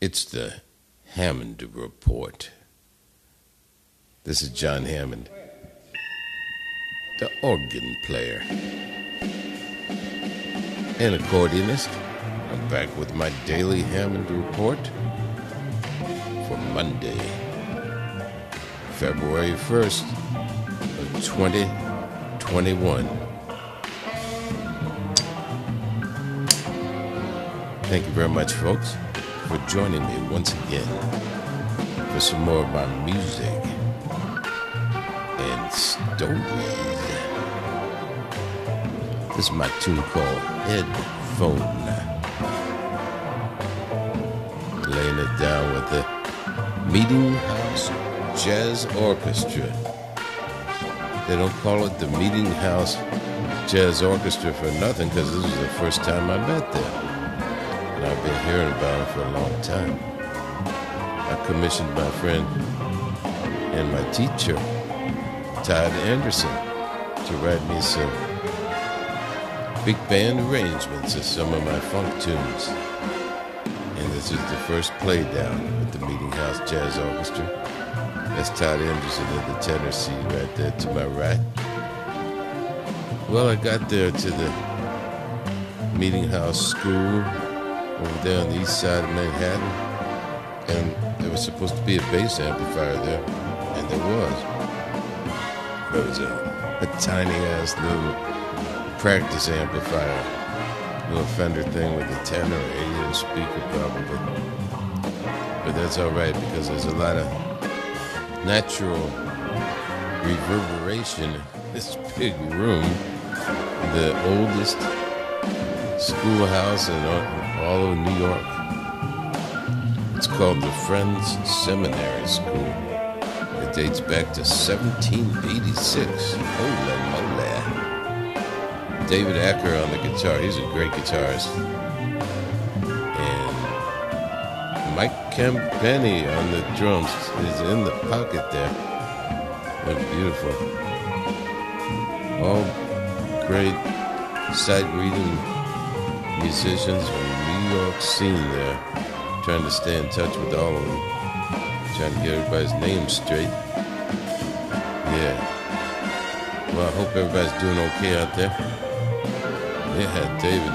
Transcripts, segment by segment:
It's the Hammond Report. This is John Hammond, the organ player and accordionist. I'm back with my daily Hammond Report for Monday, February 1st of 2021. Thank you very much, folks, for joining me once again for some more of my music and stories. This is my tune called Headphone. Laying it down with the Meeting House Jazz Orchestra. They don't call it the Meeting House Jazz Orchestra for nothing because this is the first time I met them. And I've been hearing about them for a long time. I commissioned my friend and my teacher, Todd Anderson, to write me some big band arrangements of some of my funk tunes. And this is the first play down with the Meeting House Jazz Orchestra. That's Todd Anderson in the tenor seat right there to my right. Well, I got there to the Meeting House School over there on the east side of Manhattan, and there was supposed to be a bass amplifier there, and there was. There was a, a tiny ass little practice amplifier, little Fender thing with a 10 or 8 inch speaker, probably. But that's all right because there's a lot of natural reverberation in this big room. The oldest schoolhouse in all of New York. It's called the Friends Seminary School. It dates back to 1786. Holy moly. David Acker on the guitar. He's a great guitarist. And Mike Campenni on the drums is in the pocket there. They're beautiful. All great sight reading musicians from New York scene there. Trying to stay in touch with all of them. Trying to get everybody's names straight. Yeah. Well, I hope everybody's doing okay out there. Yeah, David,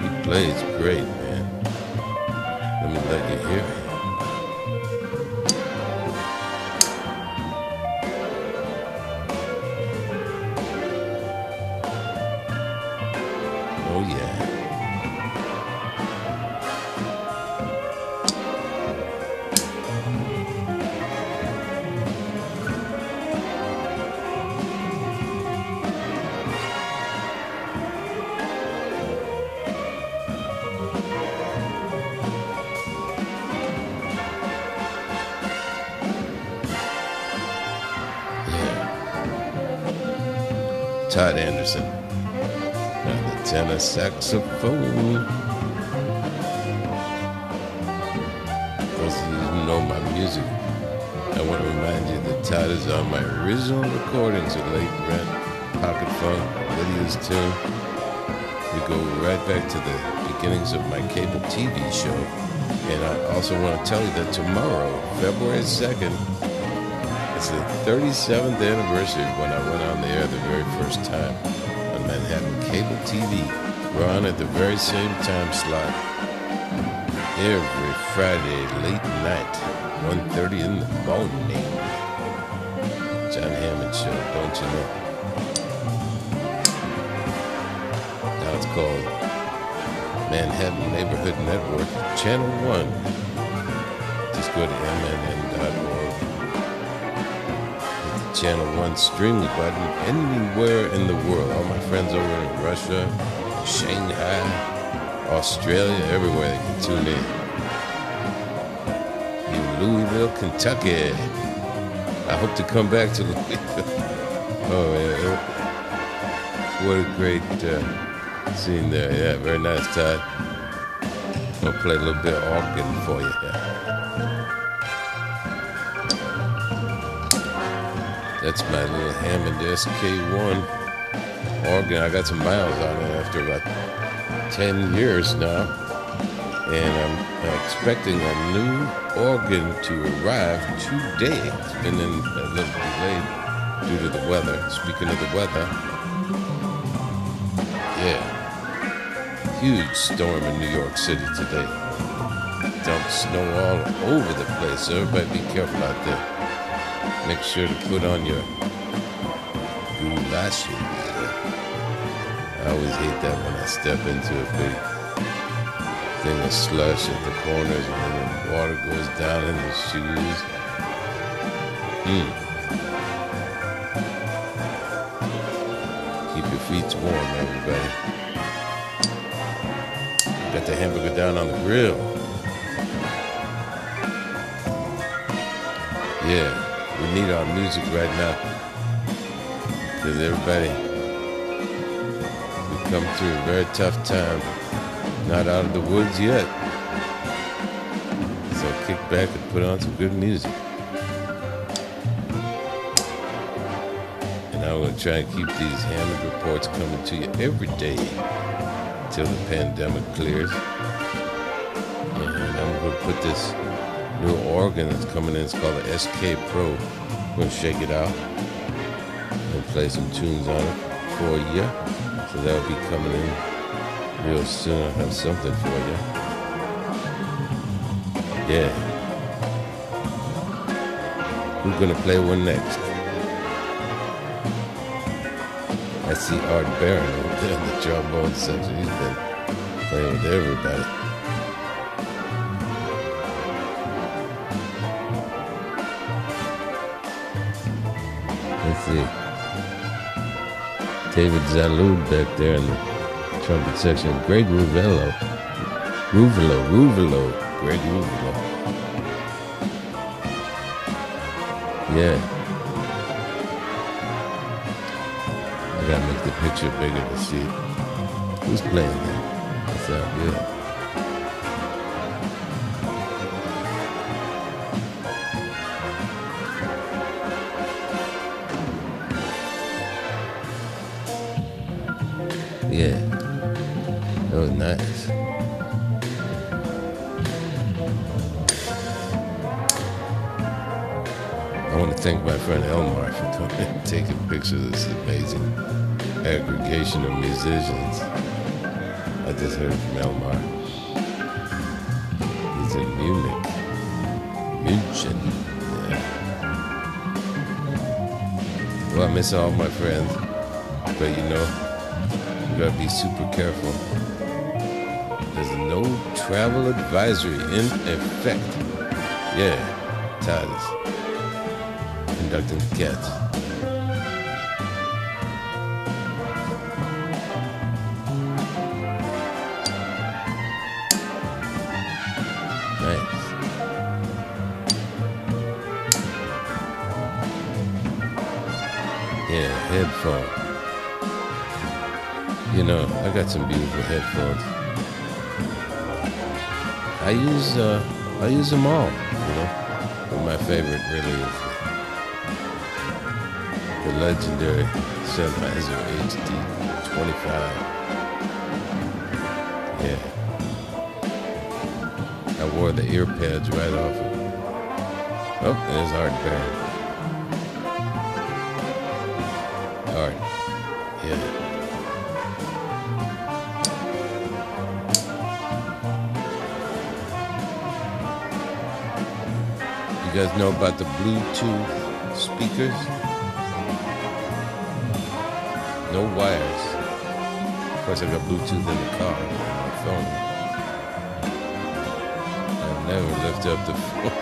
he plays great, man. Let me let you hear it. Todd Anderson on the tenor saxophone. Those of you know my music, I want to remind you that Todd is on my original recordings of Late Rent, Pocket Funk, Lydia's Tune. We go right back to the beginnings of my cable TV show. And I also want to tell you that tomorrow, February 2nd, it's the 37th anniversary of when I went on the air the very first time on Manhattan Cable TV. We're on at the very same time slot every Friday late night, 1.30 in the morning. John Hammond Show, don't you know? Now it's called Manhattan Neighborhood Network, Channel 1. Just go to mnn.org. Channel 1 streaming button anywhere in the world. All my friends over in Russia, Shanghai, Australia, everywhere they can tune in. In Louisville, Kentucky. I hope to come back to Louisville. Oh, yeah. What a great uh, scene there. Yeah, very nice, Todd. I'll play a little bit of organ for you That's my little Hammond SK1 organ. I got some miles on it after about 10 years now. and I'm expecting a new organ to arrive today. It's been in a little delayed due to the weather. Speaking of the weather, yeah, huge storm in New York City today. Dumped snow all over the place, everybody be careful out there. Make sure to put on your goulash. I always hate that when I step into a big thing of slush at the corners and then the water goes down in the shoes. Hmm. Keep your feet warm, everybody. Got the hamburger down on the grill. Yeah, we need our music right now. Because everybody, we've come through a very tough time. Not out of the woods yet. So kick back and put on some good music. And I'm going to try and keep these Hammond reports coming to you every day till the pandemic clears. And I'm going to put this new organ that's coming in. It's called the SK Pro. I'm to shake it out and play some tunes on it for you. So that'll be coming in real soon. I'll have something for you. Yeah. Who's gonna play one next? I see Art Baron over there in the trombone section. He's been playing with everybody. Let's see. David Zalud back there in the trumpet section, Greg Ruvello. Ruvelo, Ruvelo, Greg Ruvelo. Yeah. I gotta make the picture bigger to see who's playing that. That sounds good. Nice. I want to thank my friend Elmar for coming and taking pictures of this amazing aggregation of musicians. I just heard from Elmar. He's in Munich. München. Yeah. Well, I miss all my friends, but you know, you gotta be super careful no travel advisory in effect. Yeah, Titus. Conducting cats. Nice. Yeah, headphone. You know, I got some beautiful headphones. I use uh, I use them all, you know. But my favorite really is the, the legendary Sennheiser HD 25. Yeah. I wore the ear pads right off of Oh, there's Art Baron. Guys know about the Bluetooth speakers? No wires. Of course, I've got Bluetooth in the car on my phone. I never lift up the phone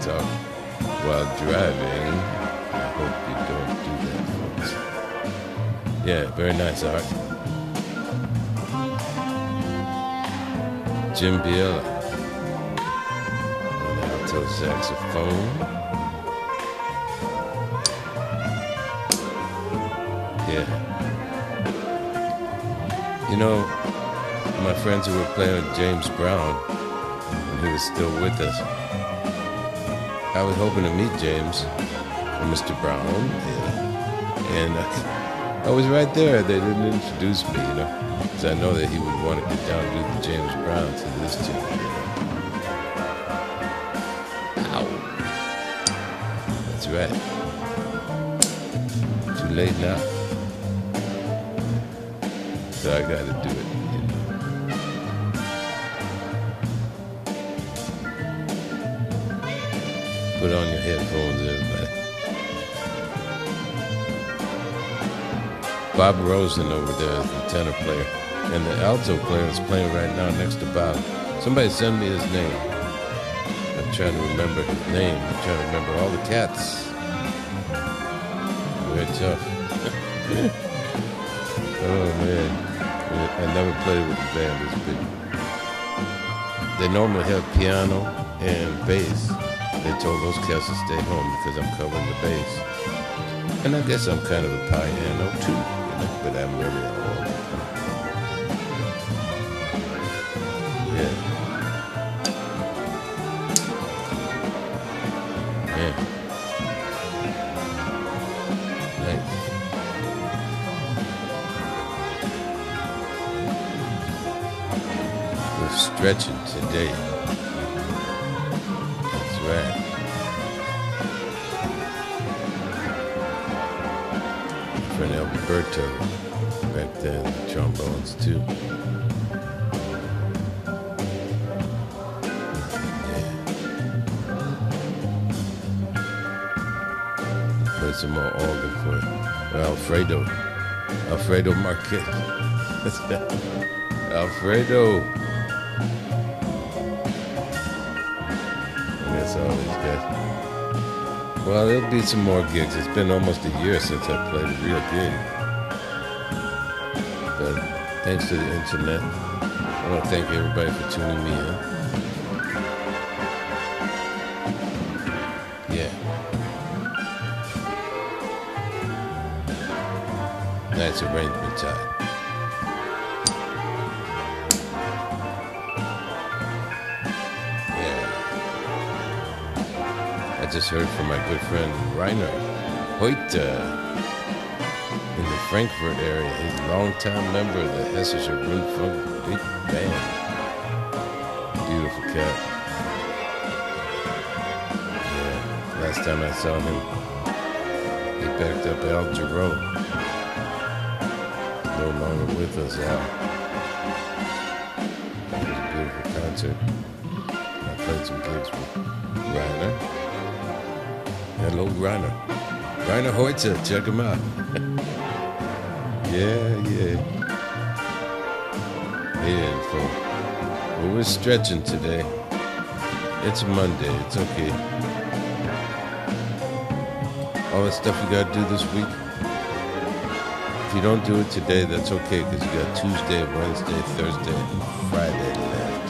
talk while driving. I hope you don't do that, folks. Yeah, very nice art. Jim Biella alto saxophone. Yeah. You know, my friends who were playing with James Brown when he was still with us, I was hoping to meet James and Mr. Brown. Yeah. And I, I was right there. They didn't introduce me, you know, because I know that he would want to get down and do the James Brown to this tune. Too late now. So I got to do it. Put on your headphones, everybody. Bob Rosen over there is the tenor player, and the alto player is playing right now next to Bob. Somebody send me his name. Trying to remember his name. I'm trying to remember all the cats. Very tough. oh man, I never played with the band this big. They normally have piano and bass. They told those cats to stay home because I'm covering the bass. And I guess I'm kind of a piano too, but I'm really a. Yeah. Yeah. Stretching today. That's right. Friend Alberto back then, trombones too. Yeah. Play some more organ for you. Alfredo. Alfredo Marquez. Alfredo. That's these guys. Well, there'll be some more gigs. It's been almost a year since I played a real gig. But thanks to the internet, I want to thank everybody for tuning me in. Yeah. Nice arrangement time. Just heard from my good friend Rainer Heute in the Frankfurt area. He's a longtime member of the Hessische Rundfunk Big Band. Beautiful cat. Yeah, last time I saw him, he backed up Al Jarreau. No longer with us, Al. It was a beautiful concert. I played some gigs with Rainer. Hello, Rainer. Rainer Hoytzer, check him out. yeah, yeah. Yeah, folks. Well, we're stretching today. It's Monday. It's okay. All the stuff you got to do this week. If you don't do it today, that's okay because you got Tuesday, Wednesday, Thursday, Friday left.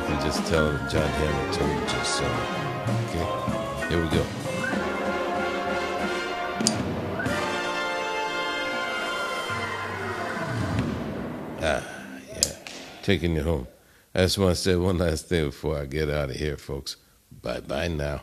You can just tell John Hammond told you so. Okay? Here we go. Ah, yeah. Taking you home. I just want to say one last thing before I get out of here, folks. Bye bye now.